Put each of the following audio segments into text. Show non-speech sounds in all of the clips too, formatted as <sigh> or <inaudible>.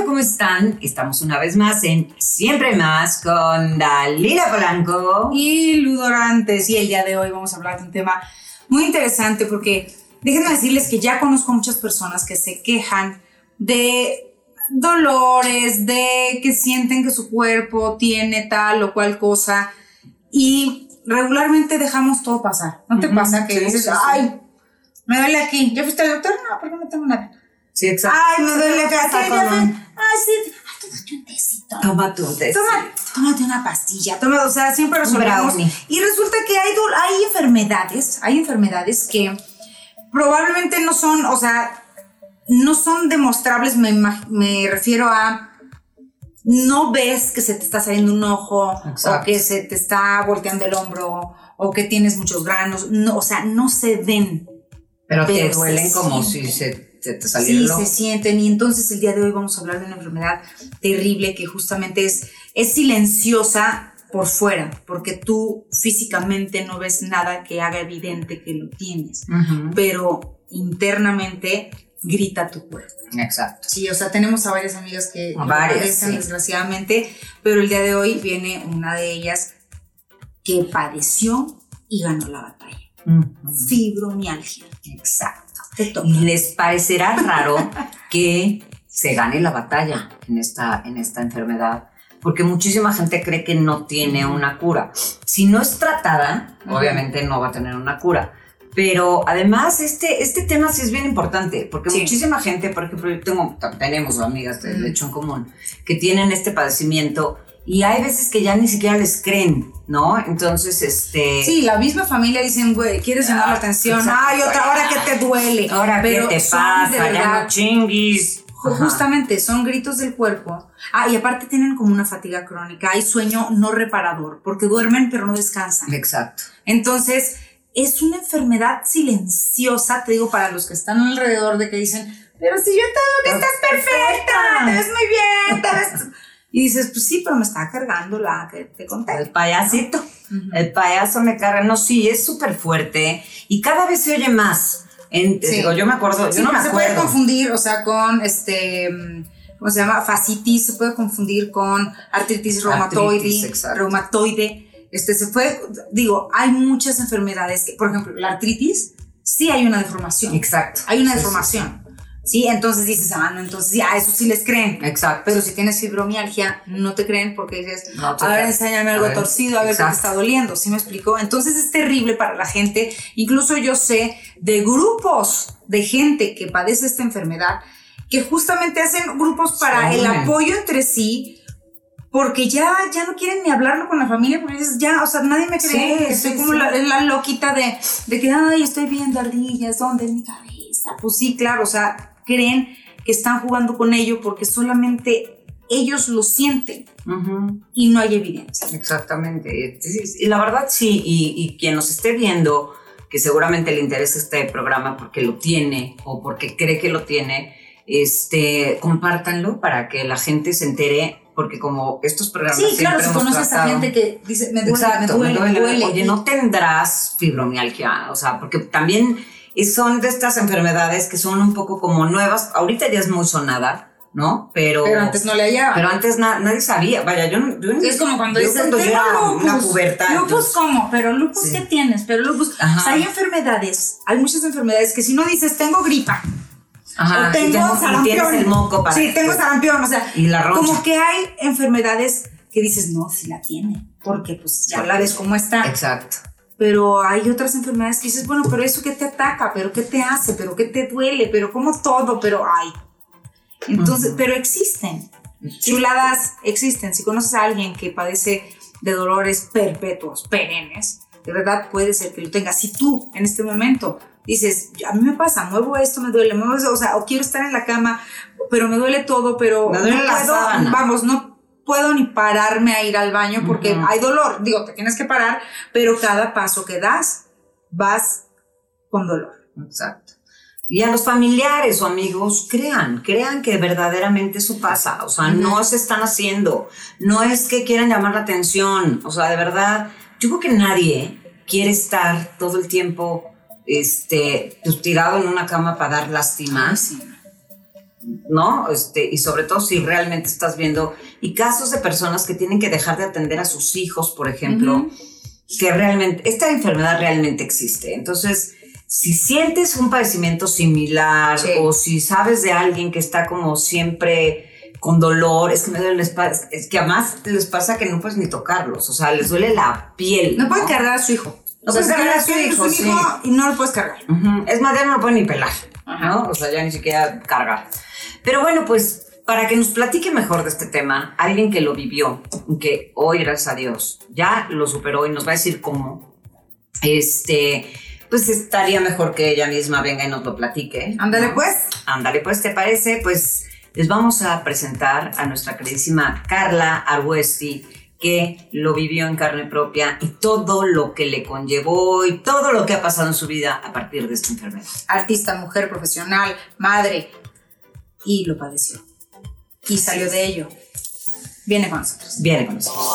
Hola, ¿cómo están? Estamos una vez más en Siempre Más con Dalila Polanco y Ludorantes. Y el día de hoy vamos a hablar de un tema muy interesante porque déjenme decirles que ya conozco muchas personas que se quejan de dolores, de que sienten que su cuerpo tiene tal o cual cosa y regularmente dejamos todo pasar. ¿No te pasa que dices, ay, me duele aquí? ¿Ya fuiste al doctor? No, porque no tengo nada. Sí, exacto. Ay, me duele aquí. Ah, sí. tómate un tecito. Tómate un tecito. tómate una pastilla. Toma, o sea, siempre resolvemos. Y resulta que hay, hay enfermedades, hay enfermedades que probablemente no son, o sea, no son demostrables, me, me refiero a no ves que se te está saliendo un ojo o que se te está volteando el hombro o que tienes muchos granos, no, o sea, no se ven. Pero, te duelen como si se, te Sí, se sienten y entonces el día de hoy vamos a hablar de una enfermedad terrible que justamente es, es silenciosa por fuera, porque tú físicamente no ves nada que haga evidente que lo tienes, pero internamente grita tu cuerpo. Exacto. Sí, o sea, tenemos a varias amigas que varias, desgraciadamente, pero el día de hoy viene una de ellas que padeció y ganó la batalla. Fibromialgia. Exacto. Y les parecerá raro que se gane la batalla en esta, en esta enfermedad, porque muchísima gente cree que no tiene una cura. Si no es tratada, obviamente no va a tener una cura. Pero además, este, este tema sí es bien importante, porque muchísima gente, por ejemplo, yo tengo, tenemos amigas de hecho en común que tienen este padecimiento y hay veces que ya ni siquiera les creen, ¿no? Entonces, este... Sí, la misma familia dicen, güey, quieres llamar la atención, ay, otra hora que te duele. Ahora, ¿qué te pasa? Ya no chinguis. Justamente, son gritos del cuerpo. Ah, y aparte tienen como una fatiga crónica, hay sueño no reparador, porque duermen pero no descansan. Exacto. Entonces, es una enfermedad silenciosa, te digo, para los que están alrededor de que dicen, pero si yo te que estás perfecta, te ves muy bien, te ves... Y dices, pues sí, pero me está cargando la que te conté. El payasito. El payaso me carga. No, sí, es súper fuerte. Y cada vez se oye más. Digo, yo me acuerdo, yo no me se puede confundir, o sea, con este... ¿Cómo se llama? Fascitis, se puede confundir con artritis reumatoide. reumatoide este, se fue, digo, hay muchas enfermedades que, por ejemplo, la artritis, sí hay una deformación. Exacto. Hay una deformación. Sí, entonces dices, ah, no, entonces ya, eso sí les creen. Exacto. Pero si tienes fibromialgia, no te creen porque dices, a ver, enséñame algo torcido, a ver qué te está doliendo. ¿Sí me explicó? Entonces es terrible para la gente. Incluso yo sé de grupos de gente que padece esta enfermedad que justamente hacen grupos para el apoyo entre sí, porque ya, ya no quieren ni hablarlo con la familia, porque dices, ya, o sea, nadie me cree, estoy como La, la, loquita de, de que, ay, estoy viendo ardillas, ¿dónde? En mi cabeza. Pues sí, claro, o sea, creen que están jugando con ello porque solamente ellos lo sienten. Y no hay evidencia. Exactamente. Y la verdad sí, y, y, quien nos esté viendo, que seguramente le interesa este programa porque lo tiene o porque cree que lo tiene, este, compártanlo para que la gente se entere porque como estos programas sí, claro, si conoces a gente que dice, me duele, me duele, me duele, Oye, no tendrás fibromialgia, o sea, porque también son de estas enfermedades que son un poco como nuevas, ahorita ya es muy sonada, ¿no? Pero, pero antes no le hallaba. Pero antes nadie sabía, vaya, yo, yo Es como cuando dicen, cuando era lupus, una pubertad. Lupus, ¿cómo? Pero lupus, ¿qué tienes? Pero lupus, o sea, hay enfermedades, hay muchas enfermedades que si no dices, tengo gripa, Ajá, tengo sarampión. el moco para sí, tengo sarampión, o sea, y la como que hay enfermedades que dices, no, si la tiene, porque pues ya la ves cómo está. Exacto. Pero hay otras enfermedades que dices, bueno, pero eso qué te ataca, pero qué te hace, pero qué te duele, pero como todo, pero hay. Entonces, pero existen. Chuladas existen. Si conoces a alguien que padece de dolores perpetuos, perennes, de verdad puede ser que lo tenga. Si tú en este momento dices, a mí me pasa, muevo esto, me duele, muevo eso, o sea, o quiero estar en la cama, pero me duele todo, pero no puedo, vamos, no puedo ni pararme a ir al baño porque hay dolor. Digo, te tienes que parar, pero cada paso que das, vas con dolor. Exacto. Y a los familiares o amigos, crean, crean que verdaderamente eso pasa. O sea, no se están haciendo. No es que quieran llamar la atención. O sea, de verdad, yo creo que nadie quiere estar todo el tiempo este, pues, tirado en una cama para dar lástima. ¿No? Este, y sobre todo si realmente estás viendo, y casos de personas que tienen que dejar de atender a sus hijos, por ejemplo, que realmente, esta enfermedad realmente existe. Entonces, si sientes un padecimiento similar o si sabes de alguien que está como siempre con dolor, es que me duele la espalda, es que además les pasa que no puedes ni tocarlos, o sea, les duele la piel. No, pueden cargar a su hijo. No puedes cargar a su hijo, y no lo puedes cargar. Es más, ya no lo pueden ni pelar, ¿no? O sea, ya ni siquiera cargar. Pero bueno, pues para que nos platique mejor de este tema, alguien que lo vivió, que hoy, gracias a Dios, ya lo superó y nos va a decir cómo, este, pues estaría mejor que ella misma venga y nos lo platique. Ándale pues. Ándale pues, ¿te parece? Pues les vamos a presentar a nuestra queridísima Carla Arguesti, que lo vivió en carne propia y todo lo que le conllevó y todo lo que ha pasado en su vida a partir de esta enfermedad. Artista, mujer, profesional, madre, y lo padeció. Y salió de ello. Viene con nosotros. Viene con nosotros.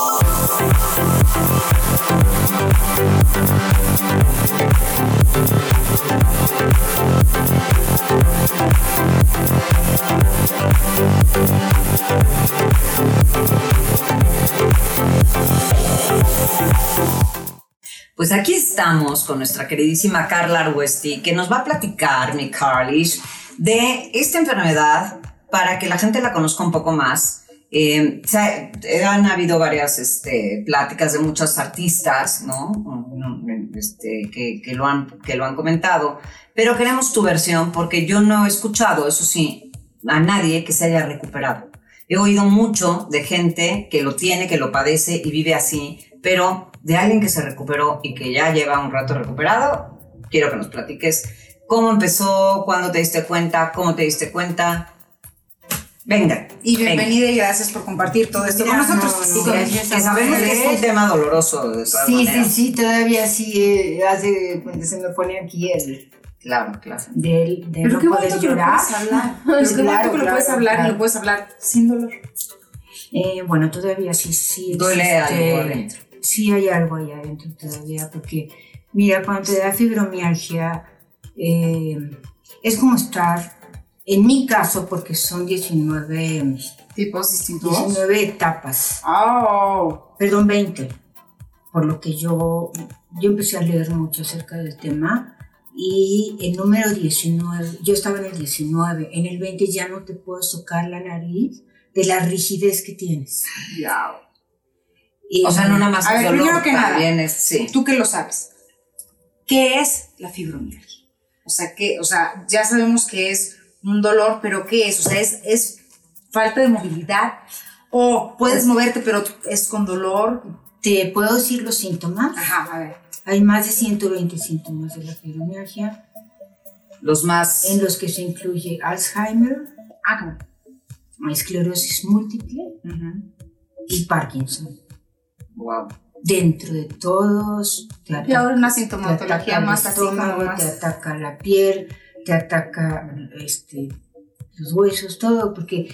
Pues aquí estamos con nuestra queridísima Carla Arwesti, que nos va a platicar, mi Carlish, de esta enfermedad para que la gente la conozca un poco más. Eh, han habido varias este, pláticas de muchos artistas. Este, que, que, lo han, que lo han comentado, pero queremos tu versión porque yo no he escuchado, eso sí, a nadie que se haya recuperado. He oído mucho de gente que lo tiene, que lo padece y vive así, pero de alguien que se recuperó y que ya lleva un rato recuperado, quiero que nos platiques cómo empezó, cuándo te diste cuenta, cómo te diste cuenta. Venga. Y bienvenida y gracias por compartir todo esto con nosotros. que sabemos que es un tema doloroso. De sí, sí, sí, todavía sí eh, hace, se me pone aquí el, Claro, claro. De, de Pero no qué poder llorar. Pero qué <laughs> claro, que lo puedes hablar y lo puedes hablar sin dolor. Eh, bueno, todavía sí, sí. Duele algo adentro. Sí hay algo ahí adentro todavía, porque mira, cuando te da fibromialgia, eh, es como estar, en mi caso, porque son 19 tipos distintos. 19 etapas. Oh. Perdón, 20. Por lo que yo, yo empecé a leer mucho acerca del tema y el número 19, yo estaba en el 19, en el 20 ya no te puedes tocar la nariz de la rigidez que tienes. Ya. o sea, no nada más. A ver, primero que nada, sí. tú que lo sabes, ¿qué es la fibromialgia? O sea, que, o sea, ya sabemos que es un dolor, pero ¿qué es? O sea, es, es falta de movilidad o puedes moverte, pero es con dolor. ¿Te puedo decir los síntomas? Ajá, a ver. Hay más de 120 síntomas de la fibromialgia. Los más. En los que se incluye Alzheimer, ah, esclerosis múltiple y Parkinson. Wow. Dentro de todos. Te ataca, y ahora una sintomatología más así Te ataca la piel, te ataca este, los huesos, todo, porque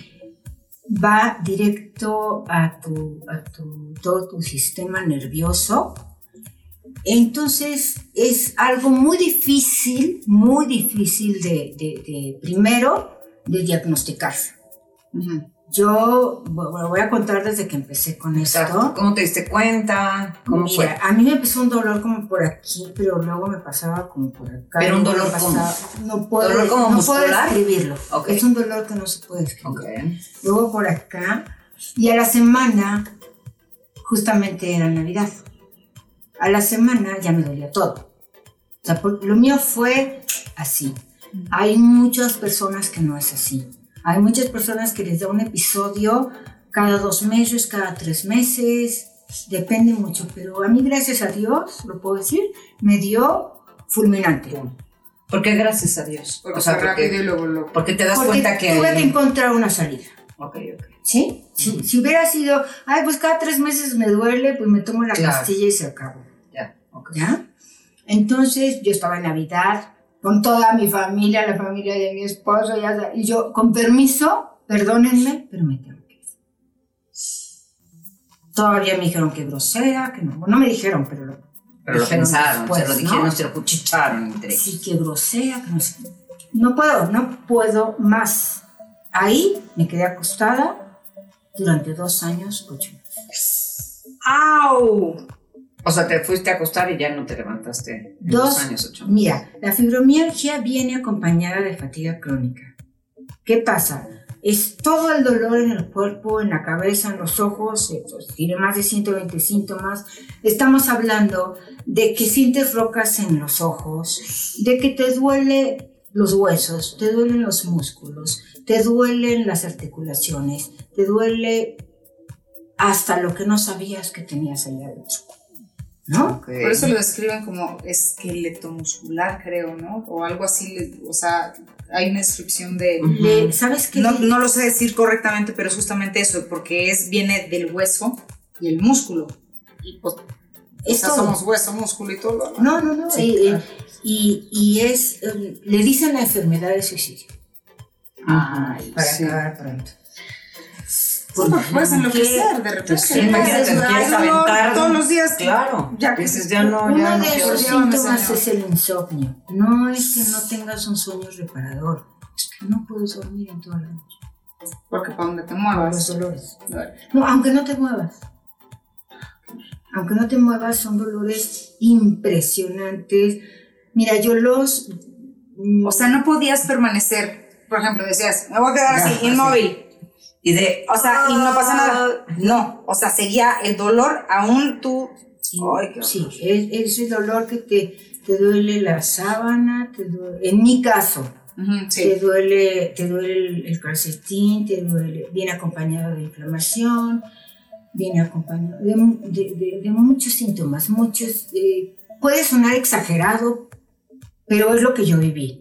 va directo a, tu, a tu, todo tu sistema nervioso entonces es algo muy difícil, muy difícil de, primero, de diagnosticar. Yo voy a contar desde que empecé con esto. ¿Cómo te diste cuenta? ¿Cómo fue? A mí me empezó un dolor como por aquí, pero luego me pasaba como por acá. ¿Pero un dolor como? No puedo, ¿Dolor como no puedo describirlo. Es un dolor que no se puede describir. Luego por acá. Y a la semana, justamente era Navidad a la semana ya me dolía todo. O sea, lo mío fue así. Hay muchas personas que no es así. Hay muchas personas que les da un episodio cada dos meses, cada tres meses, depende mucho, pero a mí gracias a Dios, lo puedo decir, me dio fulminante. ¿Por qué gracias a Dios? Porque, o sea, porque, luego, porque te das cuenta que... Tuve que encontrar una salida. Ok, ok. ¿Sí? sí. Si hubiera sido, ay, pues cada tres meses me duele, pues me tomo la pastilla y se acabó. ¿Ya? Entonces yo estaba en Navidad con toda mi familia, la familia de mi esposo, y yo, con permiso, perdónenme, pero me tengo que ir. Todavía me dijeron que grosera, que no, no me dijeron, pero lo, pero lo pensaron, se lo dijeron, ¿no? se lo cuchicharon entre Sí, que grosera, que no sé. No puedo, no puedo más. Ahí me quedé acostada durante dos años, ocho meses. ¡Au! O sea, te fuiste a acostar y ya no te levantaste. dos, años, ocho. Mira, la fibromialgia viene acompañada de fatiga crónica. ¿Qué pasa? Es todo el dolor en el cuerpo, en la cabeza, en los ojos, eh, pues, tiene más de 120 síntomas. Estamos hablando de que sientes rocas en los ojos, de que te duele los huesos, te duelen los músculos, te duelen las articulaciones, te duele hasta lo que no sabías que tenías ahí adentro. ¿No? Por eso lo describen como esqueleto muscular, creo, ¿no? O algo así, o sea, hay una descripción de... ¿Sabes qué? No, no, lo sé decir correctamente, pero es justamente eso, porque es, viene del hueso y el músculo. Y pues, somos hueso, músculo y todo. No, no, no. y, y, es, em, le dicen la enfermedad de suicidio. Ay, para acabar pronto. Porque puedes enloquecer de repente. Sí, imagínate, quieres aventar. Todos los días. Claro. Ya que dices, ya no. Uno ya de esos síntomas es el insomnio. No es que no tengas un sueño reparador. Es que no puedes dormir en toda la noche. Porque para donde te muevas. Los dolores. No, aunque no te muevas. Aunque no te muevas, son dolores impresionantes. Mira, yo los. O sea, no podías permanecer. Por ejemplo, decías, me voy a quedar así, inmóvil y de, o sea, y no pasa nada. No, o sea, seguía el dolor aún tú. Sí, sí es, el dolor que te, te duele la sábana, te duele, en mi caso, te duele, te duele el, calcetín, te duele, viene acompañado de inflamación, viene acompañado de, de, de, muchos síntomas, muchos, eh, puede sonar exagerado, pero es lo que yo viví,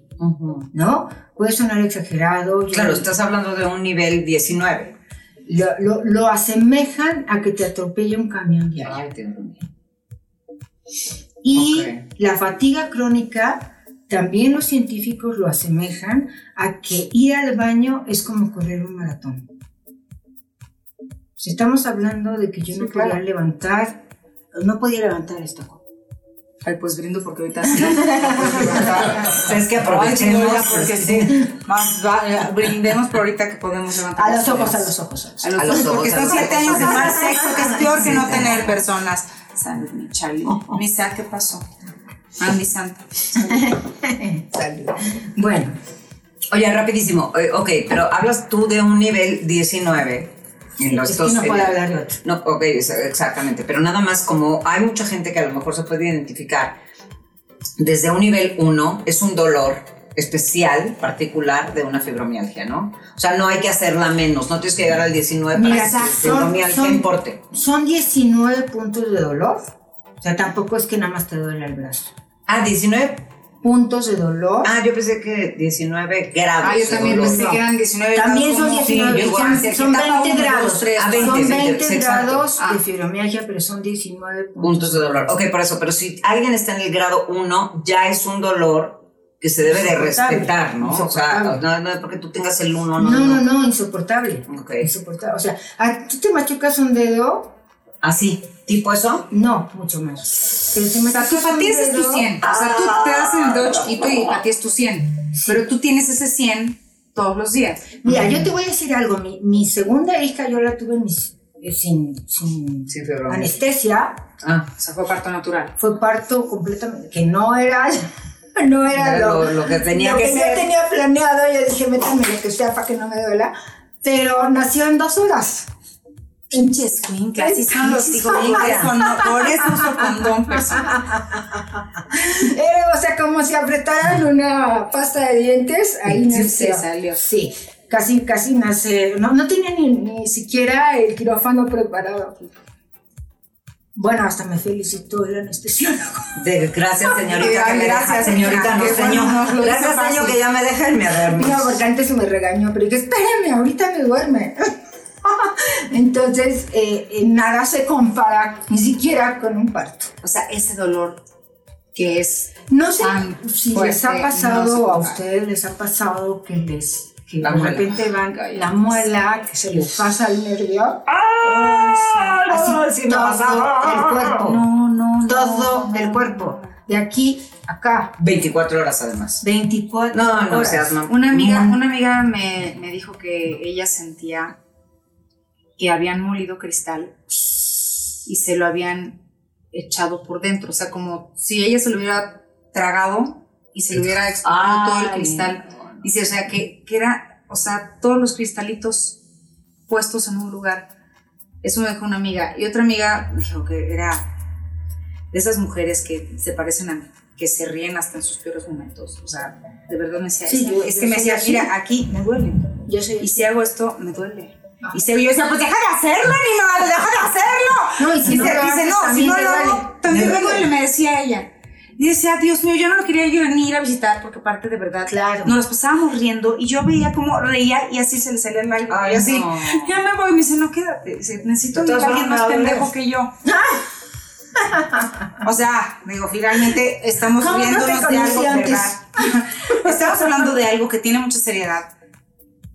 ¿no? Puede sonar exagerado. Claro, estás hablando de un nivel 19. Lo, lo, asemejan a que te atropelle un camión diario. y la fatiga crónica, también los científicos lo asemejan a que ir al baño es como correr un maratón. Si estamos hablando de que yo no podía levantar, no podía levantar esta cosa Ay, pues brindo porque ahorita sí. es que aprovechemos. porque sí. Más, eh, brindemos por ahorita que podemos levantar. A los ojos, a los ojos. A los, ojos, porque son siete años de mal <laughs> sexo, que es peor que no tener personas. Salud, mi Charlie. Misa, ¿qué pasó? Ah, mi santa. Salud. Bueno. Oye, rapidísimo. Eh, ok, pero hablas tú de un nivel 19 es que no puede hablar de otro. No, ok, exactamente. Pero nada más como hay mucha gente que a lo mejor se puede identificar desde un nivel 1, es un dolor especial, particular de una fibromialgia, ¿no? O sea, no hay que hacerla menos, no tienes que llegar al 19 para que fibromialgia importe. Son 19 puntos de dolor, o sea, tampoco es que nada más te duele el brazo. Ah, 19 puntos de dolor. Ah, yo pensé que 19 grados. Ah, yo también pensé que eran 19 grados. También son 19, son, 20 grados. 20, son 20, grados de fibromialgia, pero son 19 puntos. de dolor. Ok, por eso, pero si alguien está en el grado 1, ya es un dolor que se debe de respetar, ¿no? O sea, no, no porque tú tengas el 1, no. No, no, no, insoportable. Ok. Insoportable. O sea, tú te machucas un dedo. Así. ¿Tipo eso? No, mucho más. Pero o sea, tú ese es tu 100. O sea, tú te das el dedo chiquito y es tu 100. Pero tú tienes ese 100 todos los días. Mira, yo te voy a decir algo. Mi, mi segunda hija yo la tuve mis, eh, sin, sin, anestesia. Ah, o sea, fue parto natural. Fue parto completamente, que no era <laughs> no era, lo, lo, que tenía que, ser. yo tenía planeado, yo dije, métame lo que sea para que no me duela, pero nació en dos horas. Pinches que así son los hijos. Por eso uso condón personal. <laughs> Eh, o sea, como si apretaran una pasta de dientes, ahí nació. salió. Sí, casi, casi nace. No, no tenía ni, ni siquiera el quirófano preparado. Bueno, hasta me felicitó el anestesiólogo. De, gracias, señorita. <laughs> que gracias, señorita. No, señor. gracias, señor, que ya me deja irme a dormir. No, porque antes me regañó, pero dije, espérame, ahorita me duerme. <laughs> <laughs> Entonces, eh, eh, nada se compara ni siquiera con un parto. O sea, ese dolor que es. No sé si les ha pasado a ustedes, les ha pasado que les. Que de repente van la muela, que se les pasa el nervio. ¡Ah! así, todo el cuerpo. No, no, todo el cuerpo. de aquí a acá. 24 horas además. 24 no, no, horas. no. Una amiga, una amiga me, me dijo que ella sentía que habían molido cristal y se lo habían echado por dentro. O sea, como si ella se lo hubiera tragado y se le hubiera explotado todo el cristal. Dice, o sea, que, que era, o sea, todos los cristalitos puestos en un lugar. Eso me dijo una amiga. Y otra amiga dijo que era de esas mujeres que se parecen a mí, que se ríen hasta en sus peores momentos. O sea, de verdad me decía, es, que me decía, mira, aquí me duele. Yo. Y si hago esto, me duele. Y se yo decía, pues deja de hacerlo, animal, deja de hacerlo. No, y si no, dice, no, si no lo hago, también me duele, me decía ella. Y decía, Dios mío, yo no lo quería yo ni ir a visitar porque aparte de verdad, claro. nos pasábamos riendo y yo veía cómo reía y así se le salía el lágrima. Y así, ya me voy, me dice, no, quédate, necesito a alguien más pendejo que yo. <laughs> o sea, digo, finalmente estamos viéndonos de algo, ¿verdad? <laughs> estamos hablando de algo que tiene mucha seriedad.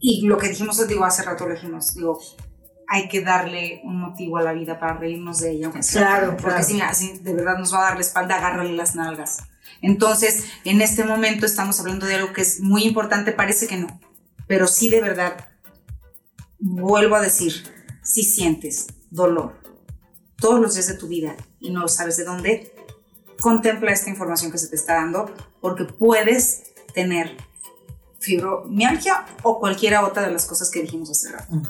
Y lo que dijimos, digo, hace rato lo dijimos, digo, hay que darle un motivo a la vida para reírnos de ella. Claro, porque Si, de verdad nos va a dar la espalda, agárrale las nalgas. Entonces, en este momento estamos hablando de algo que es muy importante, parece que no, pero sí de verdad, vuelvo a decir, si sientes dolor todos los días de tu vida y no sabes de dónde, contempla esta información que se te está dando porque puedes tener fibromialgia o cualquiera otra de las cosas que dijimos hace rato.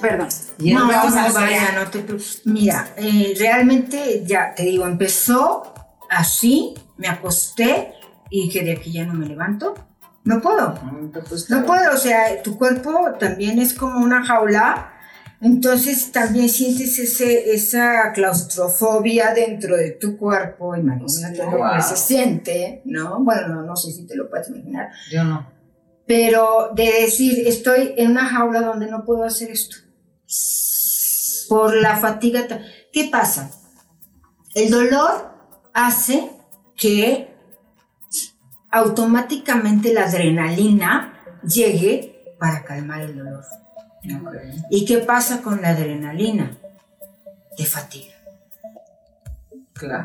Perdón. no, vamos a vaya, no te Mira, eh, realmente ya te digo, empezó así, me acosté y dije de aquí ya no me levanto. No puedo. No puedo, o sea, tu cuerpo también es como una jaula. Entonces también sientes ese, esa claustrofobia dentro de tu cuerpo. Imagínate lo que se siente, ¿no? Bueno, no, no sé si te lo puedes imaginar. Yo no. Pero de decir, estoy en una jaula donde no puedo hacer esto por la fatiga. ¿Qué pasa? El dolor hace que automáticamente la adrenalina llegue para calmar el dolor. ¿Y qué pasa con la adrenalina? Te fatiga.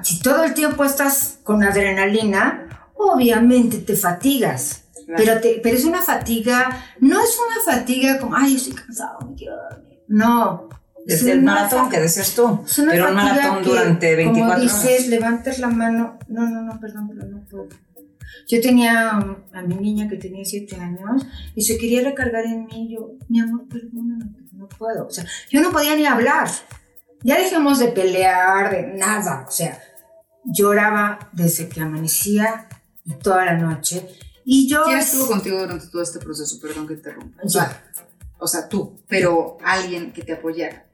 Si todo el tiempo estás con adrenalina, obviamente te fatigas. Pero, pero es una fatiga, no es una fatiga como, ay, estoy cansado, me quiero dormir. No. Desde el maratón que decías tú. pero un maratón durante 24 como dices, levantas la mano. No, no, no, perdón, pero no puedo. Yo tenía a mi niña que tenía 7 años y se quería recargar en mí. Yo, mi amor, perdóname, no puedo. O sea, yo no podía ni hablar. Ya dejamos de pelear, de nada. O sea, lloraba desde que amanecía y toda la noche. Y yo. ¿Quién estuvo contigo durante todo este proceso? Perdón que interrumpa. Ya o sea, tú, pero alguien que te apoyara.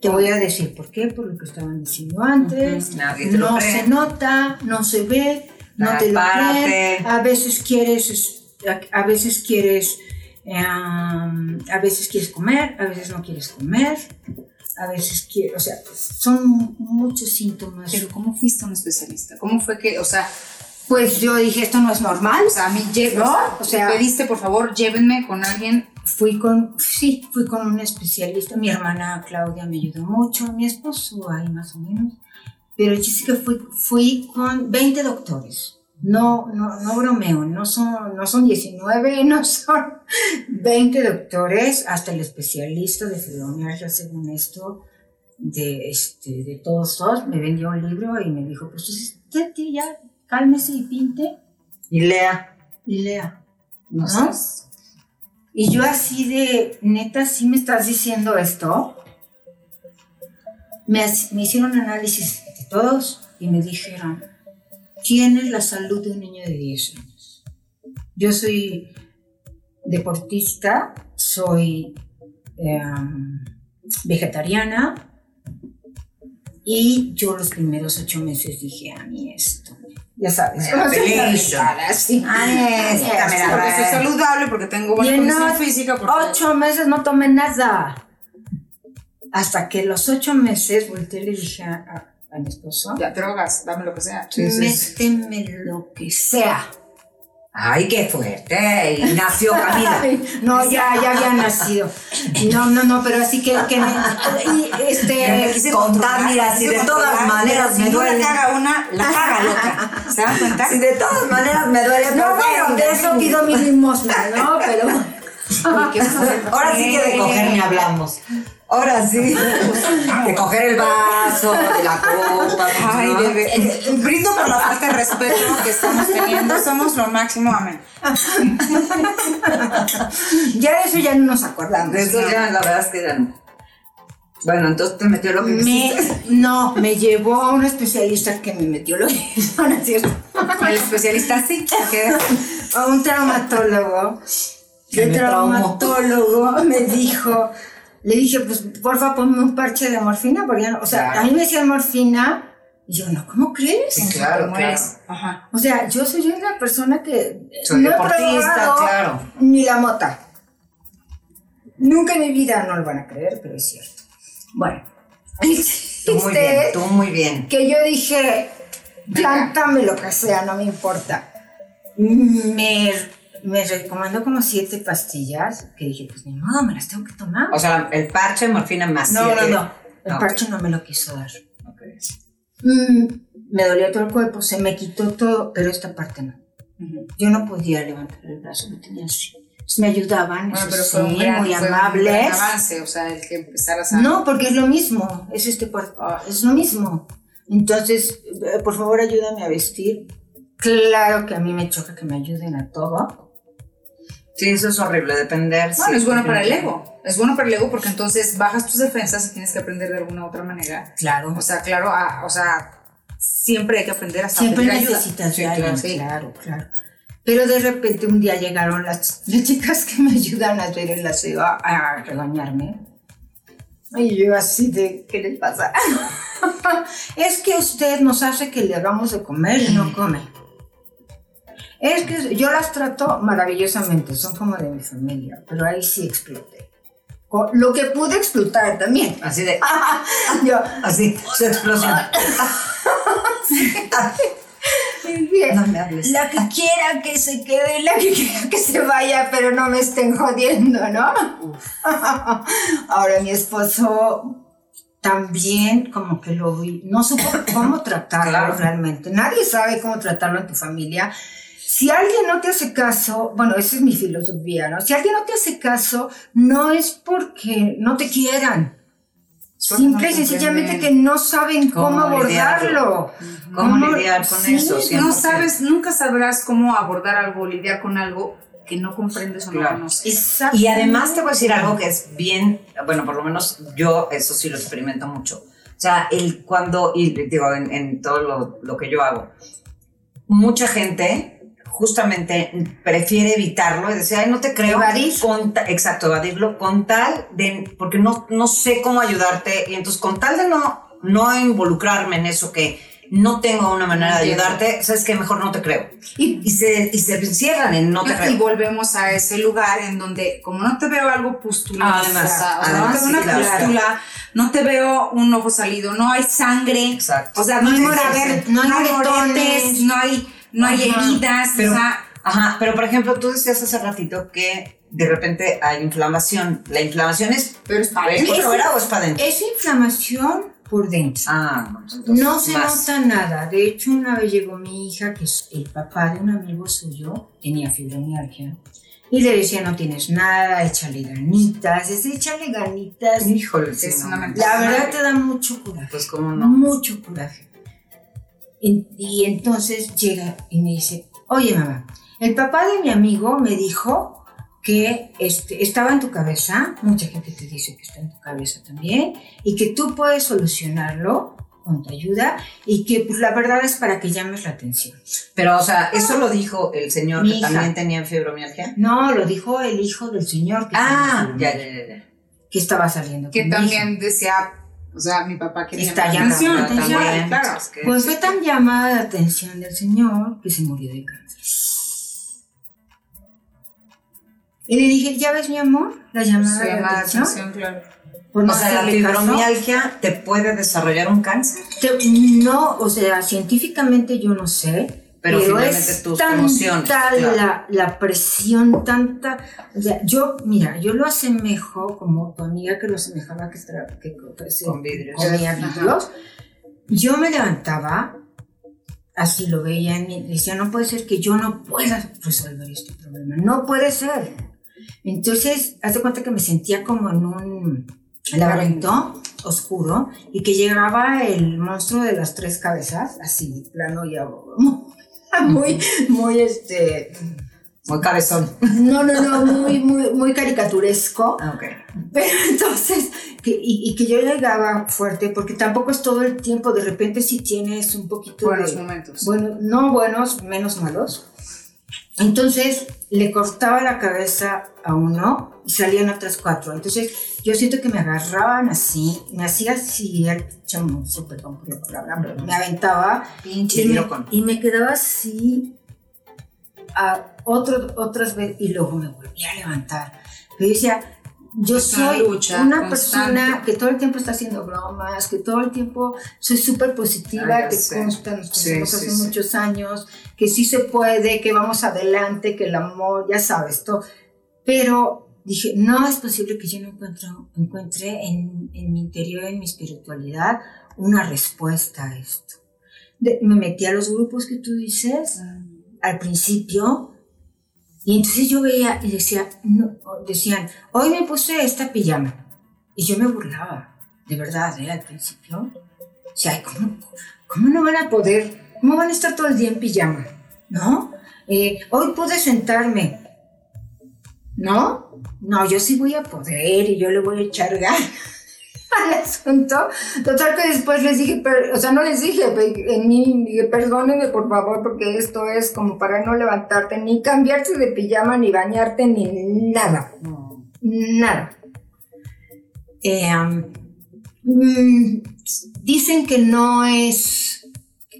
Te voy a decir por qué, por lo que estaban diciendo antes. no se nota, no se ve, no te lo creen. A veces quieres, a veces quieres, a veces quieres comer, a veces no quieres comer, a veces quieres, o sea, son muchos síntomas. Pero ¿cómo fuiste a un especialista? ¿Cómo fue que, o sea, pues yo dije, esto no es normal. O sea, a mí, ¿no? O sea, pediste, por favor, llévenme con alguien Fui con, sí, fui con un especialista. Mi hermana Claudia me ayudó mucho, mi esposo ahí más o menos. Pero yo sí que fui, fui con 20 doctores. No, no, no bromeo, no son, no son 19, <laughs> no son 20 doctores, hasta el especialista de fibromialgia, según esto, de, este, de todos, todos, me vendió un libro y me dijo, pues usted ya cálmese y pinte. Y lea. Y lea. ¿No? ¿No? Y yo así de, neta, ¿sí me estás diciendo esto? Me, me hicieron análisis todos y me dijeron, tienes la salud de un niño de 10 años. Yo soy deportista, soy em, vegetariana y yo los primeros ocho meses dije, a mí esto ya sabes. Sí. porque soy saludable, porque tengo buena condición física. Ocho meses no tomé nada. Hasta que los ocho meses volteé y le dije a, mi esposo. Ya, drogas, dame lo que sea. Méteme lo que sea. Ay, qué fuerte. Y nació Camila. <laughs> no, ya, ya había nacido. No, no, no, pero así que, que me, y, este, quise contar, mira, si de todas maneras me duele. Si caga una, la caga loca. ¿Se dan cuenta? Si de todas maneras me duele. No, bueno, de eso pido mi limosna, ¿no? <laughs> Pero. Ahora sí que de coger ni hablamos. Ahora sí. De coger el vaso, de la copa. Ay, bebé. Brindo por la falta de respeto que estamos teniendo. Somos lo máximo. Amén. <laughs> ya de eso ya no nos acordamos. De eso ya, la verdad es que ya no. Bueno, entonces te metió lo que me, No, me llevó a un especialista que me metió lo que no, no es cierto. El especialista sí. A un traumatólogo. El traumatólogo me dijo le dije, pues porfa, ponme un parche de morfina, porque ya no, o sea, a mí me decían morfina, y yo, no, ¿cómo crees? Sí, claro, claro. Ajá. O sea, yo soy una persona que soy no deportista, claro. Ni la mota. Nunca en mi vida, no lo van a creer, pero es cierto. Bueno. Tú muy bien, tú muy bien. Que yo dije, plántame lo que sea, no me importa. Me me recomendó como siete pastillas que dije, pues ni modo, me las tengo que tomar. O sea, el parche morfina más No, no, no. El parche no me lo quiso dar. Mm, me dolía todo el cuerpo, se me quitó todo, pero esta parte no. Yo no podía levantar el brazo, me tenía así. me ayudaban, bueno, pero fue muy amables. avance, o sea, el que empezaras a... No, porque es lo mismo, es este cuerpo, es lo mismo. Entonces, eh, por favor, ayúdame a vestir. Claro que a mí me choca que me ayuden a todo, Sí, eso es horrible, depender. Bueno, es bueno para el ego. Es bueno para el ego porque entonces bajas tus defensas y tienes que aprender de alguna otra manera. Claro. O sea, claro, o sea, siempre hay que aprender a Siempre necesitas ayuda. Sí, claro, claro, Pero de repente un día llegaron las, chicas que me ayudan a hacer el aseo a, a regañarme. Y yo así de, ¿qué les pasa? <laughs> es que usted nos hace que le hagamos de comer y no come. Es que yo las trato maravillosamente, son como de mi familia, pero ahí sí exploté. Lo que pude explotar también. Así de. <laughs> yo, así, su explosión. <laughs> no me hables. La que quiera que se quede, la que quiera que se vaya, pero no me estén jodiendo, ¿no? <laughs> Ahora mi esposo también como que lo vi, no supo cómo tratarlo realmente. Nadie sabe cómo tratarlo en tu familia si alguien no te hace caso, bueno, esa es mi filosofía, ¿no? Si alguien no te hace caso, no es porque no te quieran. Simple y sencillamente que no saben cómo, abordarlo. ¿Cómo, lidiar con eso? No sabes, nunca sabrás cómo abordar algo, lidiar con algo que no comprendes o no conoces. Y además te voy a decir algo que es bien, bueno, por lo menos yo eso sí lo experimento mucho. O sea, el cuando, y digo, en, todo lo, lo que yo hago, mucha gente justamente prefiere evitarlo y decir, ay, no te creo. Evadir. exacto, evadirlo con tal de, porque no, no sé cómo ayudarte y entonces con tal de no, no involucrarme en eso que no tengo una manera de ayudarte, sabes que mejor no te creo. Y, y, se, y se encierran en no te creo. Y volvemos a ese lugar en donde, como no te veo algo pustulado, además, no te veo una pustula, no te veo un ojo salido, no hay sangre, Exacto. o sea, no, hay, no, hay, moretes, no hay no hay heridas, pero, o sea, Ajá, pero por ejemplo, tú decías hace ratito que de repente hay inflamación. ¿La inflamación es, pero es para es, o es para dentro? Es inflamación por dentro. Ah, no se nota nada. De hecho, una vez llegó mi hija, que es el papá de un amigo suyo, tenía fibromialgia. Y le decía, no tienes nada, échale ganitas. Es échale ganitas. Híjole, es una La verdad te da mucho coraje. Pues cómo no. Mucho coraje. Y, entonces llega y me dice, oye mamá, el papá de mi amigo me dijo que este, estaba en tu cabeza, mucha gente te dice que está en tu cabeza también, y que tú puedes solucionarlo con tu ayuda y que pues, la verdad es para que llames la atención. Pero, o sea, ¿eso lo dijo el señor que también tenía fibromialgia? No, lo dijo el hijo del señor. Que ah, ya, ya, ya, Que estaba saliendo. Que también decía, o sea, mi papá quería Está atención. atención claro. Pues fue tan llamada la atención del Señor que se murió de cáncer. Y le dije, ¿ya ves mi amor? La llamada, de atención. claro. o sea, la fibromialgia te puede desarrollar un cáncer. no, o sea, científicamente yo no sé, pero, es tus tanta la, la, presión, tanta. O sea, yo, mira, yo lo asemejo como tu amiga que lo asemejaba que, que, que con vidrios. comía vidrios. Yo me levantaba, así lo veía en mí, decía, no puede ser que yo no pueda resolver este problema, no puede ser. Entonces, hace cuenta que me sentía como en un laberinto oscuro y que llegaba el monstruo de las tres cabezas, así plano y <laughs> muy, muy este. Muy cabezón. No, no, no, muy, muy, muy caricaturesco. Ah, ok. Pero entonces, y, que yo llegaba fuerte, porque tampoco es todo el tiempo, de repente si tienes un poquito buenos momentos. Bueno, no buenos, menos malos. Entonces le cortaba la cabeza a uno y salían otras cuatro. Entonces yo siento que me agarraban así, me hacía así, chamo, súper con la palabra, me aventaba y me, y me, quedaba así a otro, otras veces y luego me volvía a levantar. Pero yo decía, yo soy una persona que todo el tiempo está haciendo bromas, que todo el tiempo soy súper positiva, que consta, nos conocemos hace muchos años, que sí se puede, que vamos adelante, que el amor, ya sabes, todo. Pero dije, no es posible que yo no encuentre en, en mi interior, en mi espiritualidad, una respuesta a esto. me metí a los grupos que tú dices mm. al principio y entonces yo veía y decía, no, decían, hoy me puse esta pijama. Y yo me burlaba, de verdad, ¿eh? al principio. O sea, ¿cómo, ¿cómo, no van a poder, cómo van a estar todo el día en pijama? ¿No? Eh, hoy pude sentarme. ¿No? No, yo sí voy a poder y yo le voy a echar ganas <laughs> al asunto. Total que después les dije, o sea, no les dije, en mí dije, perdónenme por favor, porque esto es como para no levantarte, ni cambiarte de pijama, ni bañarte, ni nada. Nada. Eh, mm, dicen que no es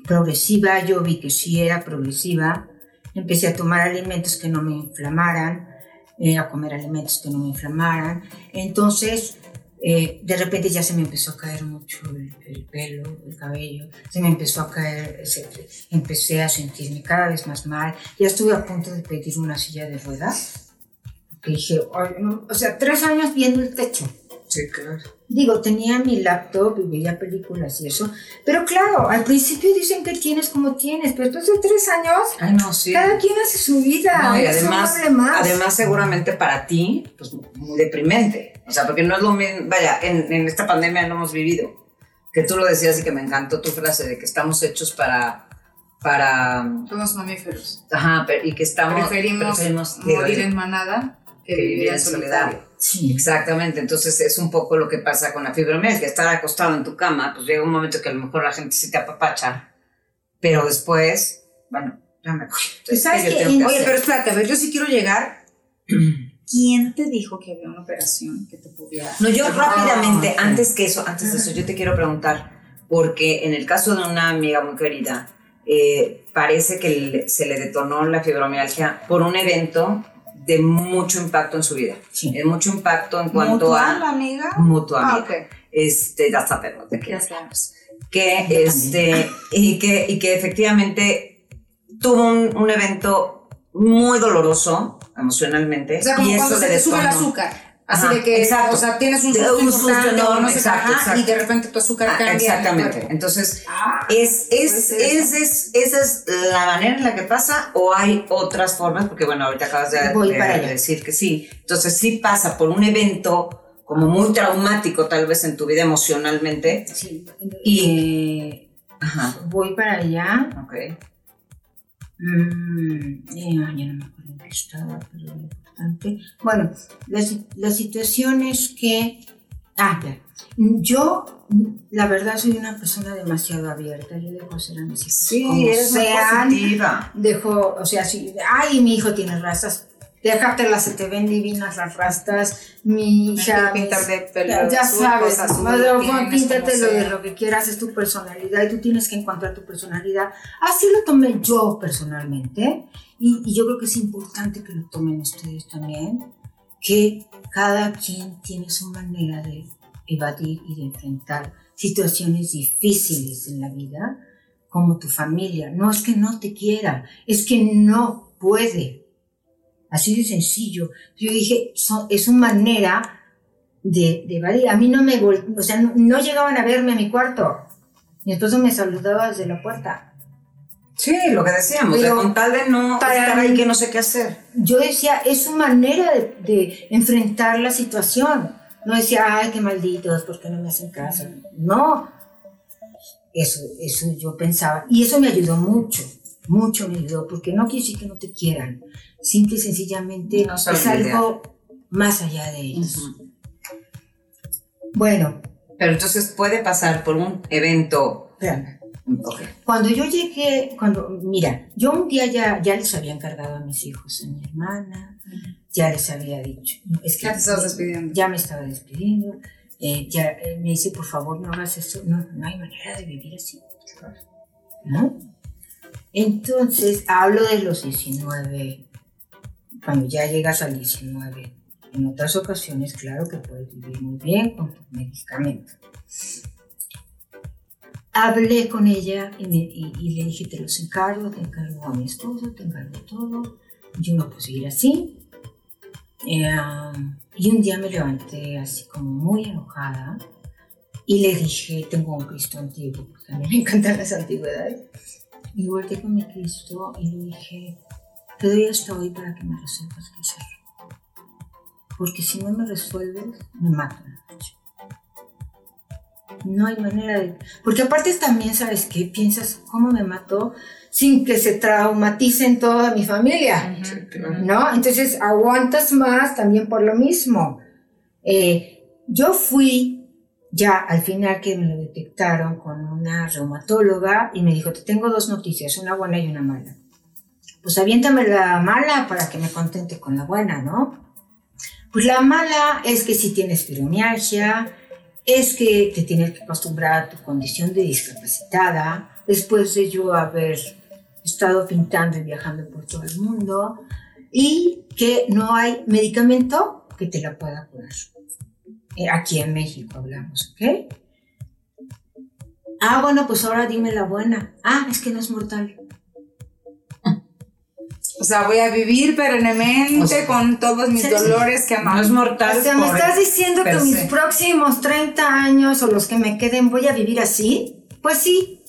progresiva, yo vi que sí era progresiva. Empecé a tomar alimentos que no me inflamaran, eh, a comer alimentos que no me inflamaran. Entonces, eh, de repente ya se me empezó a caer mucho el, pelo, el cabello, se me empezó a caer, empecé a sentirme cada vez más mal. Ya estuve a punto de pedir una silla de ruedas, que dije, o sea, tres años viendo el techo. Sí, claro. Digo, tenía mi laptop y veía películas y eso. Pero claro, al principio dicen que tienes como tienes, pero después de tres años, Ay, no, sí. cada quien hace su vida. y además, además, seguramente para ti, pues muy deprimente. O sea, porque no es lo mismo, vaya, en, en esta pandemia no hemos vivido. Que tú lo decías y que me encantó tu frase de que estamos hechos para para... Somos mamíferos. Ajá, y que estamos... Preferimos, morir en manada que, vivir en soledad. Sí. Exactamente, entonces es un poco lo que pasa con la fibromialgia, estar acostado en tu cama, pues llega un momento que a lo mejor la gente se te apapacha, pero después, bueno, ya me pues Oye, pero espérate, a ver, yo sí quiero llegar. ¿Quién te dijo que había una operación que te pudiera... No, yo rápidamente, antes que eso, antes de eso, yo te quiero preguntar, porque en el caso de una amiga muy querida, eh, parece que se le detonó la fibromialgia por un evento de mucho impacto en su vida. Sí. De mucho impacto en cuanto ¿Mutual, a... amiga? Mutua ah, amiga. Este, ya sabemos de qué. Que, este, y, que, y que efectivamente tuvo un, un evento muy doloroso emocionalmente. O sea, como y cuando se te sube el azúcar. Así de que, o sea, tienes un susto, un susto enorme, no exacto, y de repente tu azúcar ah, cambia. Exactamente. Entonces, ah, es, es, es, es, ¿esa es la manera en la que pasa o hay otras formas? Porque, bueno, ahorita acabas de, decir que sí. Entonces, sí pasa por un evento como muy traumático, tal vez en tu vida emocionalmente. Sí. Y ajá. voy para allá. Ok. Mm, ya, ya no me acuerdo en qué estaba, pero bueno, la, situación es que, ah, yo, la verdad, soy una persona demasiado abierta. Yo dejo ser a mis hijos. Sí, como eres sean, Dejo, o sea, si, ay, mi hijo tiene razas, las se te ven divinas las rastas, mi hija. Pintar de pelo. Ya, sabes, píntate lo de lo que quieras, es tu personalidad y tú tienes que encontrar tu personalidad. Así lo tomé yo personalmente y, y yo creo que es importante que lo tomen ustedes también, que cada quien tiene su manera de evadir y de enfrentar situaciones difíciles en la vida como tu familia. No es que no te quiera, es que no puede. Así de sencillo. Yo dije, es una manera de, de A mí no me, o sea, no, llegaban a verme a mi cuarto. Mi esposo me saludaba desde la puerta. Sí, lo que decíamos, con tal de no estar ahí que no sé qué hacer. Yo decía, es su manera de, de, enfrentar la situación. No decía, ay, qué malditos, ¿por qué no me hacen caso? No. Eso, eso yo pensaba. Y eso me ayudó mucho, mucho me ayudó, porque no quiere decir que no te quieran. Simple y sencillamente es algo más allá de ellos. Bueno. Pero entonces puede pasar por un evento. Cuando yo llegué, cuando, mira, yo un día ya, ya les había encargado a mis hijos, a mi hermana, ya les había dicho. Es que ya te estabas despidiendo. Ya me estaba despidiendo. Eh, ya eh, me dice, por favor, no hagas eso. No, no hay manera de vivir así. ¿No? Entonces, hablo de los 19, cuando ya llegas al 19. En otras ocasiones, claro que puedes vivir muy bien con tu medicamento. Hablé con ella y, le dije, te los encargo, te encargo a mi esposo, te encargo todo. Yo no puedo seguir así. Eh, y un día me levanté así como muy enojada y le dije, tengo un Cristo antiguo, porque a mí me <laughs> encantan las antigüedades. Y volteé con mi Cristo y le dije, te doy hasta hoy para que me resuelvas qué hacer porque si no me resuelves, me matan. No hay manera de... Porque aparte también, ¿sabes qué? Piensas, ¿cómo me mató? Sin que se traumaticen toda mi familia, ¿no? Entonces aguantas más también por lo mismo. Eh, yo fui ya al final que me lo detectaron con una reumatóloga y me dijo, te tengo dos noticias, una buena y una mala. Pues aviéntame la mala para que me contente con la buena, ¿no? Pues la mala es que si tienes fibromialgia, es que te tienes que acostumbrar a tu condición de discapacitada, después de yo haber estado pintando y viajando por todo el mundo, y que no hay medicamento que te la pueda curar. Eh, aquí en México hablamos, ¿ok? Ah, bueno, pues ahora dime la buena. Ah, es que no es mortal. O sea, voy a vivir perennemente con todos mis dolores que no es mortal. O sea, ¿me estás diciendo que mis próximos 30 años o los que me queden voy a vivir así? Pues sí.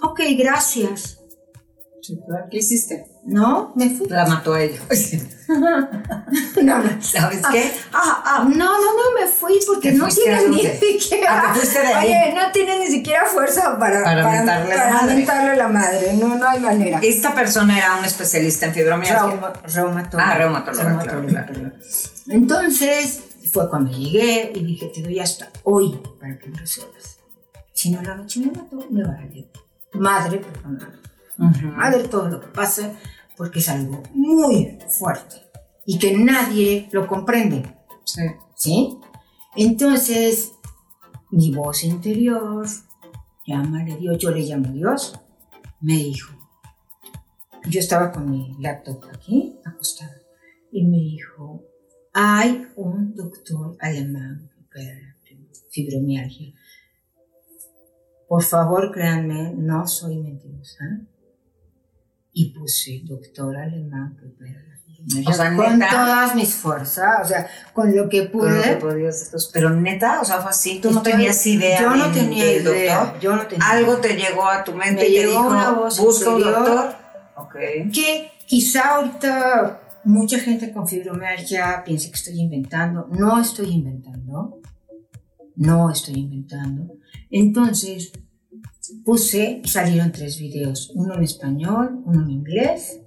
Ok, gracias. ¿Qué hiciste? No, me fui. La mató a ella. no, <laughs> no. ¿Sabes qué? Ah, ah, no, no, no, me fui porque no tiene ni siquiera. Ah, fuiste de ahí. Oye, no tiene ni siquiera fuerza para, para, para, la madre. No, no hay manera. Esta persona era un especialista en fibromialgia. reumatólogo. Ah, reumatólogo. Entonces, fue cuando llegué y dije, te doy hasta hoy para que me resuelvas. Si no la noche me mató, me va a ir. Madre, perdóname madre todo lo que pasa, porque es algo muy fuerte y que nadie lo comprende. Sí. ¿Sí? Entonces, mi voz interior, llámale Dios, yo le llamo Dios, me dijo, yo estaba con mi laptop aquí, acostada, y me dijo, hay un doctor alemán que opera fibromialgia. Por favor, créanme, no soy mentirosa y puse doctor alemán que la o sea, con todas mis fuerzas, o sea, con lo que pude. Con lo que pero neta, o sea, fue así, tú no tenías idea. Yo no tenía idea. Doctor? Yo no tenía Algo te llegó a tu mente Me y te dijo, una voz busca un doctor. Okay. Que quizá ahorita mucha gente con fibromialgia piensa que estoy inventando. No estoy inventando. No estoy inventando. Entonces, puse salieron tres videos, uno en español, uno en inglés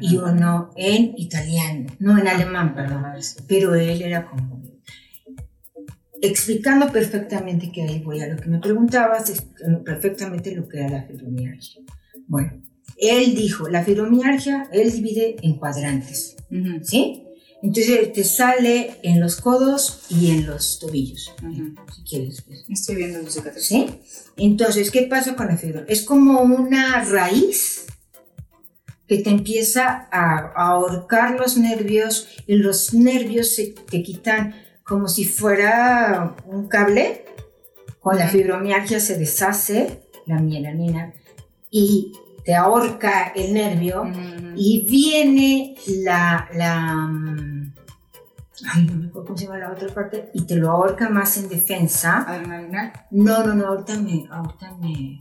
y uno en italiano, no en alemán, perdón, pero él era como explicando perfectamente que ahí voy a lo que me preguntabas, perfectamente lo que era la fibromialgia. Bueno, él dijo, la fibromialgia, él divide en cuadrantes, ¿sí? Entonces te sale en los codos y en los tobillos, si quieres. Pues. Estoy viendo los cicatrices. ¿Sí? Entonces, ¿qué pasa con la fibra? Es como una raíz que te empieza a, ahorcar los nervios y los nervios se te quitan como si fuera un cable. Con la fibromialgia se deshace la mielanina y te ahorca el nervio y viene la, la mm, ay, no me acuerdo cómo se llama la otra parte, y te lo ahorca más en defensa. ¿Adrenalina? No, no, no, ahorita me, ahorita me,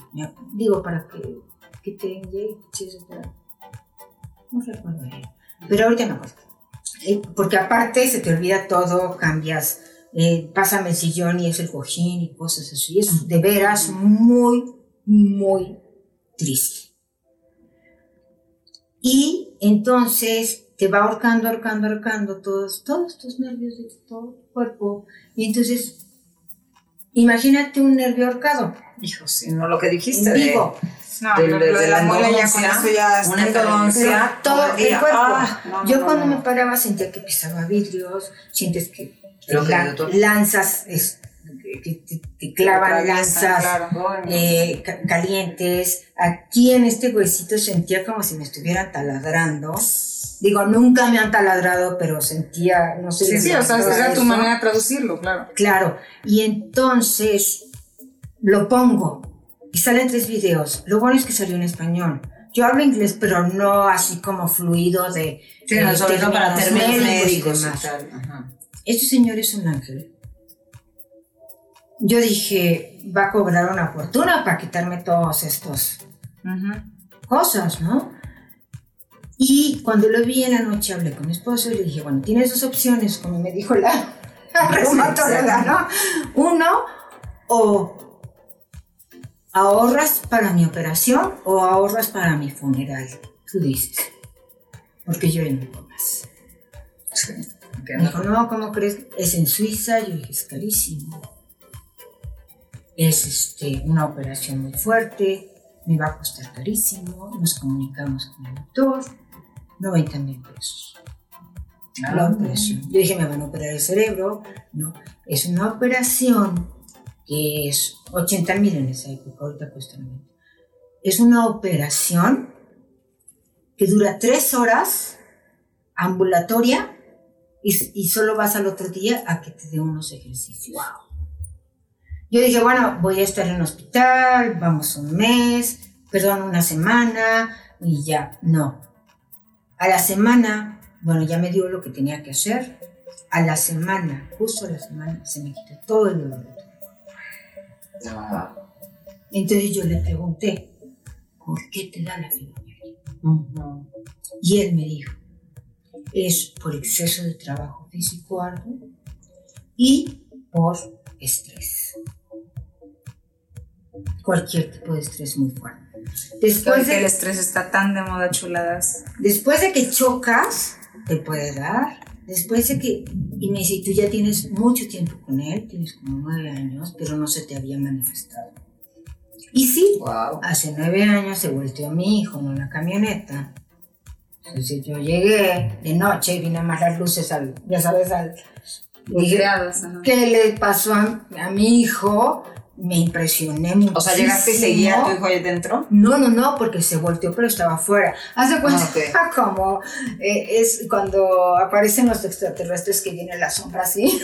digo, para que, que te inyectes, no recuerdo bien, pero ahorita me acuerdo. Eh, porque aparte se te olvida todo, cambias, eh, pásame el sillón y es el cojín y cosas así, es de veras muy, muy triste. Y entonces te va ahorcando, ahorcando, ahorcando todos, todos tus nervios de todo tu cuerpo. Y entonces, imagínate un nervio ahorcado. Hijo, sí, no lo que dijiste. Digo, no, de, lo de, la muela ya con eso ya es una endodoncia. Todo el cuerpo. Ah, Yo cuando me paraba sentía que pisaba vidrios, sientes que, lanzas, es, que te, clavan lanzas eh, calientes. Aquí en este huesito sentía como si me estuvieran taladrando. Digo, nunca me han taladrado, pero sentía, no sé. Sí, sí, o sea, era tu manera de traducirlo, claro. Claro. Y entonces lo pongo y salen tres videos. Lo bueno es que salió en español. Yo hablo inglés, pero no así como fluido de. Sí, no, sobre todo para términos médicos. Este señor es un ángel yo dije, va a cobrar una fortuna para quitarme todos estos cosas, ¿no? Y cuando lo vi en la noche hablé con mi esposo y le dije, bueno, tienes dos opciones, como me dijo la, <laughs> reumatóloga, ¿no? Uno, o ahorras para mi operación o ahorras para mi funeral. Tú dices, porque yo no puedo más. Me dijo, no, ¿cómo crees? Es en Suiza. Yo dije, es carísimo es este, una operación muy fuerte, me va a costar carísimo, nos comunicamos con el doctor, 90 mil pesos. La ah. operación. Yo dije, me van a operar el cerebro. No, es una operación que es 80 mil en esa época, ahorita cuesta 90. Es una operación que dura tres horas, ambulatoria, y, y, solo vas al otro día a que te dé unos ejercicios. Wow. Yo dije, bueno, voy a estar en el hospital, vamos un mes, perdón, una semana y ya. No. A la semana, bueno, ya me dio lo que tenía que hacer. A la semana, justo a la semana, se me quitó todo el dolor. Entonces yo le pregunté, ¿por qué te da la fibromialgia? Y él me dijo, es por exceso de trabajo físico arduo y por estrés cualquier tipo de estrés muy fuerte. Después de, que el estrés está tan de moda, chuladas. Después de que chocas, te puede dar. Después de que, y me dice, tú ya tienes mucho tiempo con él, tienes como nueve años, pero no se te había manifestado. Y sí, hace nueve años se volteó mi hijo en una camioneta. Entonces yo llegué de noche y vine más las luces al, ya sabes, al... Dije, ¿Qué le pasó a mi hijo? Me impresioné mucho. O sea, llegaste y seguía tu hijo ahí dentro. No, no, no, porque se volteó, pero estaba afuera. Hace cuenta ah, <laughs> como eh, es cuando aparecen los extraterrestres que viene la sombra así. <laughs>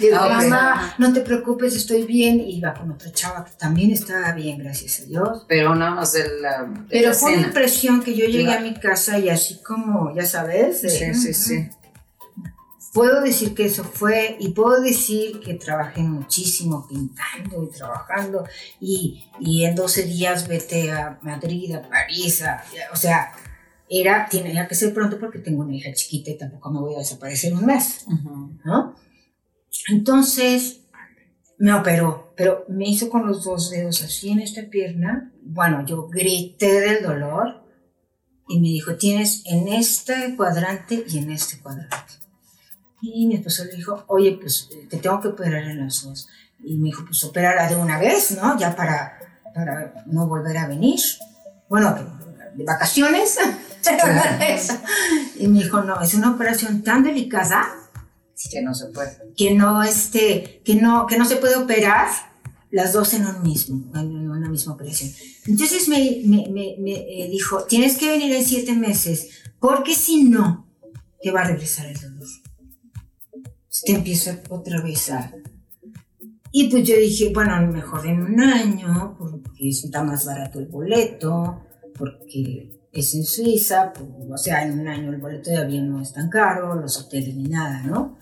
digo, ah, mamá, no te preocupes, estoy bien. Y iba con otra chava que también estaba bien, gracias a Dios. Pero nada más de la. pero fue una impresión que yo llegué a mi casa y así como, ya sabes. sí, sí, sí puedo decir que eso fue y puedo decir que trabajé muchísimo pintando y trabajando y, y en 12 días vete a Madrid, a París, o sea, era, tenía que ser pronto porque tengo una hija chiquita y tampoco me voy a desaparecer un mes, ¿no? Entonces me operó, pero me hizo con los dos dedos así en esta pierna, bueno, yo grité del dolor y me dijo, tienes en este cuadrante y en este cuadrante. Y mi esposo le dijo, oye, pues eh, te tengo que operar en las dos. Y me dijo, pues opérala de una vez, ¿no? Ya para, para no volver a venir. Bueno, de vacaciones. <laughs> y me dijo, no, es una operación tan delicada que no se puede. Que no, este, que no, que no se puede operar las dos en un mismo, en una misma operación. Entonces me, me, me, eh, dijo, tienes que venir en siete meses, porque si no, te va a regresar el dolor te empieza otra vez. Y pues yo dije, bueno, mejor en un año, por, porque está más barato el boleto, porque es en Suiza, pues, o sea, en un año el boleto de avión no es tan caro, los hoteles ni nada, ¿no?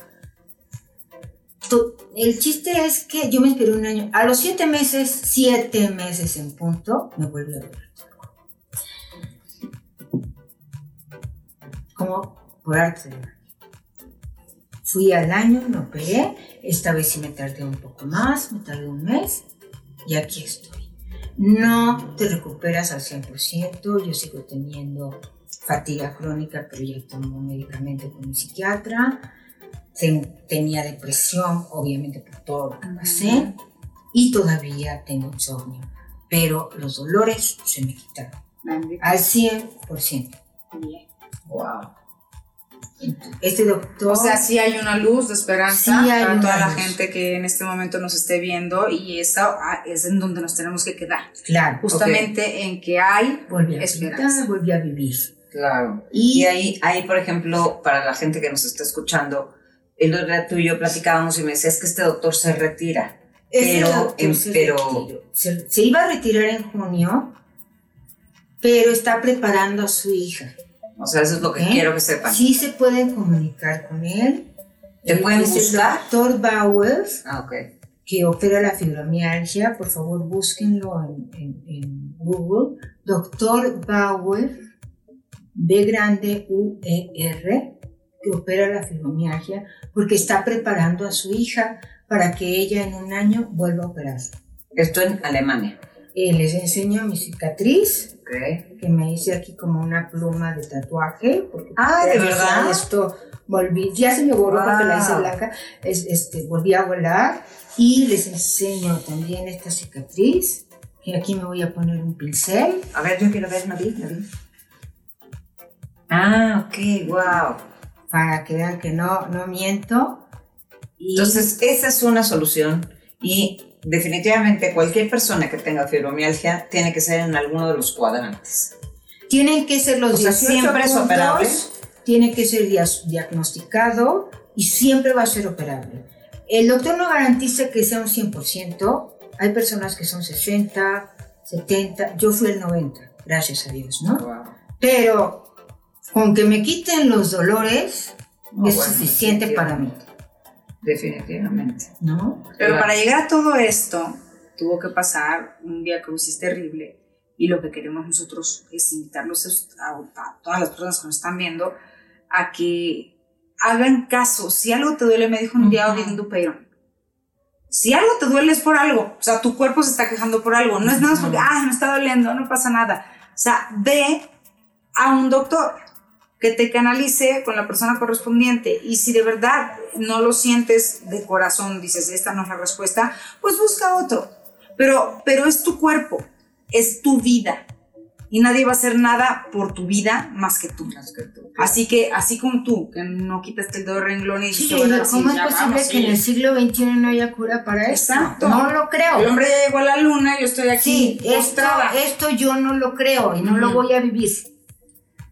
El chiste es que yo me esperé un año, a los siete meses, siete meses en punto, me volví a ver. Como por arte Fui al año, me operé, esta vez sí me tardé un poco más, me tardé un mes y aquí estoy. No te recuperas al 100%, yo sigo teniendo fatiga crónica, pero ya tomo medicamento con mi psiquiatra. tenía depresión, obviamente por todo lo que pasé, y todavía tengo insomnio, pero los dolores se me quitaron al 100%. Bien. Wow. Este doctor. O sea, sí hay una luz de esperanza para toda la gente que en este momento nos esté viendo y esa ah, es en donde nos tenemos que quedar. Claro. Justamente en que hay volví a esperanza. volví a vivir. Claro. Y, ahí, ahí, por ejemplo, para la gente que nos está escuchando, el otro día tú y yo platicábamos y me decías que este doctor se retira. pero, se, se iba a retirar en junio, pero está preparando a su hija. O sea, eso es lo que ¿Eh? quiero que sepan. Sí se pueden comunicar con él. ¿Te pueden buscar? El doctor Bauer, ah, okay. que opera la fibromialgia. Por favor, búsquenlo en, en, Google. Doctor Bauer, B grande U E R, que opera la fibromialgia, porque está preparando a su hija para que ella en un año vuelva a operar. Esto en Alemania. Eh, les enseño mi cicatriz, que me hice aquí como una pluma de tatuaje. ah, de verdad. Esto volví, ya se me borró porque la hice blanca, es, este, volví a volar y les enseño también esta cicatriz, que aquí me voy a poner un pincel. A ver, yo quiero ver, Navi, Navi. Ah, ok, wow. Para que vean que no, no miento. Entonces, esa es una solución y definitivamente cualquier persona que tenga fibromialgia tiene que ser en alguno de los cuadrantes. Tienen que ser los o sea, siempre es operable. Tiene que ser diagnosticado y siempre va a ser operable. El doctor no garantiza que sea un 100%. Hay personas que son 60, 70. Yo fui el 90, gracias a Dios, ¿no? Pero con que me quiten los dolores es suficiente para mí. Definitivamente. ¿No? Pero para llegar a todo esto, tuvo que pasar un día crucis terrible. Y lo que queremos nosotros es invitarlos a, todas las personas que nos están viendo a que hagan caso. Si algo te duele, me dijo un día Odín Dupeirón. Si algo te duele es por algo. O sea, tu cuerpo se está quejando por algo. No es nada porque, ah, me está doliendo, no pasa nada. O sea, ve a un doctor que te canalice con la persona correspondiente. Y si de verdad no lo sientes de corazón, dices, esta no es la respuesta, pues busca otro. Pero, pero es tu cuerpo, es tu vida. Y nadie va a hacer nada por tu vida más que tú. Así que, así como tú, que no quitaste el dedo renglón y sí, ¿cómo es posible que en el siglo XXI no haya cura para eso? Exacto. No lo creo. El hombre ya llegó a la luna, yo estoy aquí. Sí, esto, esto yo no lo creo y no lo voy a vivir.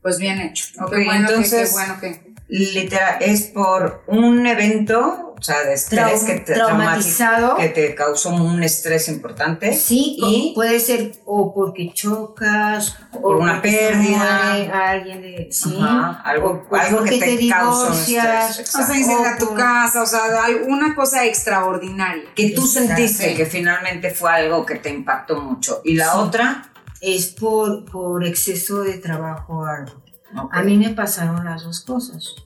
Pues bien hecho. Ok, entonces, qué bueno que... Literal, es por un evento, o sea, de estrés que te traumatizado, que te causó un estrés importante. Sí, y puede ser o porque chocas, o por una pérdida, a alguien de, sí, algo, algo que te, causa un estrés. O sea, incendiar tu casa, o sea, una cosa extraordinaria. Que tú sentiste que finalmente fue algo que te impactó mucho. Y la otra es por, por exceso de trabajo A mí me pasaron las dos cosas.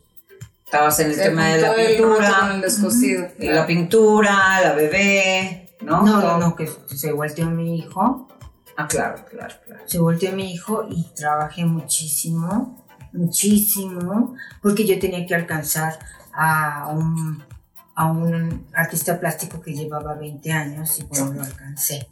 Estabas en el tema de la pintura, el descosido. la pintura, la bebé, ¿no? No, no, no, que se volteó mi hijo. Ah, claro, claro, claro. Se volteó mi hijo y trabajé muchísimo, muchísimo, porque yo tenía que alcanzar a un, a un artista plástico que llevaba 20 años y bueno, lo alcancé.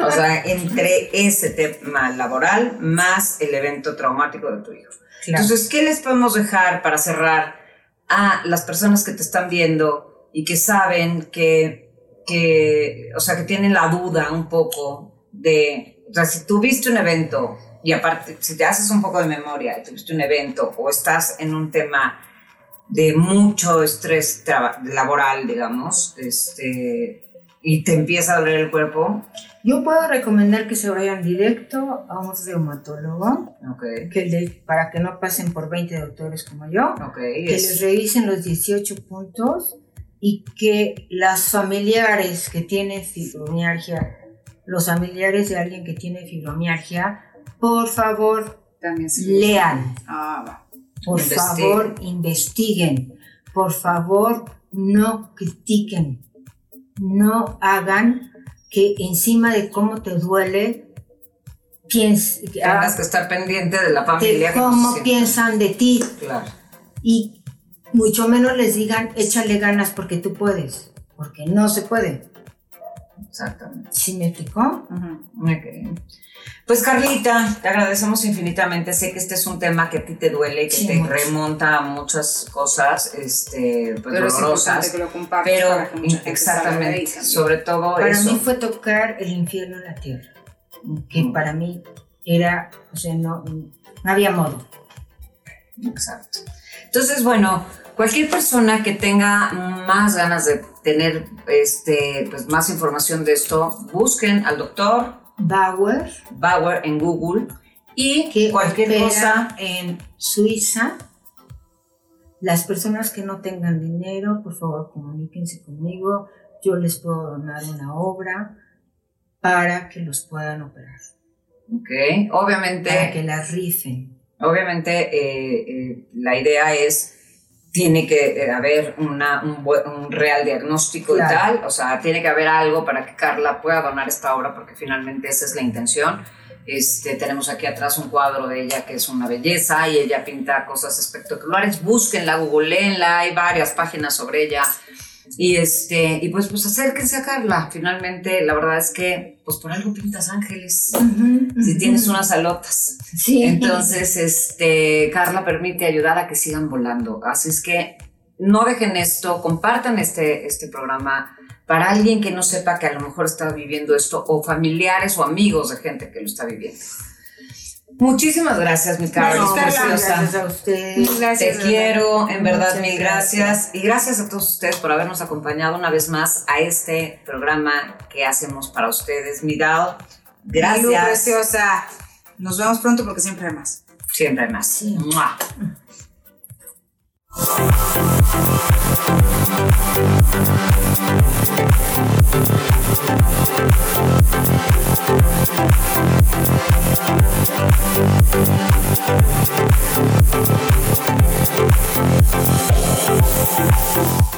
O sea, entre ese tema laboral más el evento traumático de tu hijo. Entonces, ¿qué les podemos dejar para cerrar a las personas que te están viendo y que saben que, que, o sea, que tienen la duda un poco de, o sea, si tuviste un evento y aparte, si te haces un poco de memoria y tuviste un evento o estás en un tema de mucho estrés laboral, digamos, este, y te empieza a doler el cuerpo. Yo puedo recomendar que se vayan directo a un reumatólogo, okay. que para que no pasen por 20 doctores como yo, okay, que les revisen los 18 puntos y que las familiares que tienen fibromialgia, los familiares de alguien que tiene fibromialgia, por favor, También lean. Ah, por favor, investiguen. Por favor, no critiquen. No hagan que encima de cómo te duele, pienses. Tengas que estar pendiente de la familia. De cómo piensan de ti. Claro. Y mucho menos les digan, échale ganas porque tú puedes. Porque no se puede. Exactamente. ¿Sí me explicó? Pues Carlita, te agradecemos infinitamente. Sé que este es un tema que a ti te duele, que te remonta a muchas cosas, este, pues pero dolorosas. que lo pero exactamente, sobre todo para mí fue tocar el infierno en la tierra, que para mí era, o sea, no, no había modo. Exacto. Entonces, bueno, cualquier persona que tenga más ganas de tener este, pues, más información de esto, busquen al doctor Bauer. Bauer en Google. Y que cualquier cosa en Suiza. Las personas que no tengan dinero, por favor, comuníquense conmigo. Yo les puedo donar una obra para que los puedan operar. Ok, obviamente. Para que la rifen. Obviamente, eh, eh, la idea es tiene que eh, haber una, un, un, real diagnóstico y tal, o sea, tiene que haber algo para que Carla pueda donar esta obra, porque finalmente esa es la intención. Este, tenemos aquí atrás un cuadro de ella que es una belleza y ella pinta cosas espectaculares. Búsquenla, googleenla, hay varias páginas sobre ella. Y, este, y pues, pues acérquense a Carla. Finalmente, la verdad es que, pues por algo pintas ángeles. si tienes unas alotas. Sí. Entonces, este, Carla permite ayudar a que sigan volando. Así es que no dejen esto, compartan este, este programa para alguien que no sepa que a lo mejor está viviendo esto, o familiares o amigos de gente que lo está viviendo. Muchísimas gracias, mi Carlos. Gracias a usted. Te quiero, en verdad, mil gracias. Y gracias a todos ustedes por habernos acompañado una vez más a este programa que hacemos para ustedes. Mi Dao, gracias. preciosa. Nos vemos pronto porque siempre hay más. Siempre hay más. thank you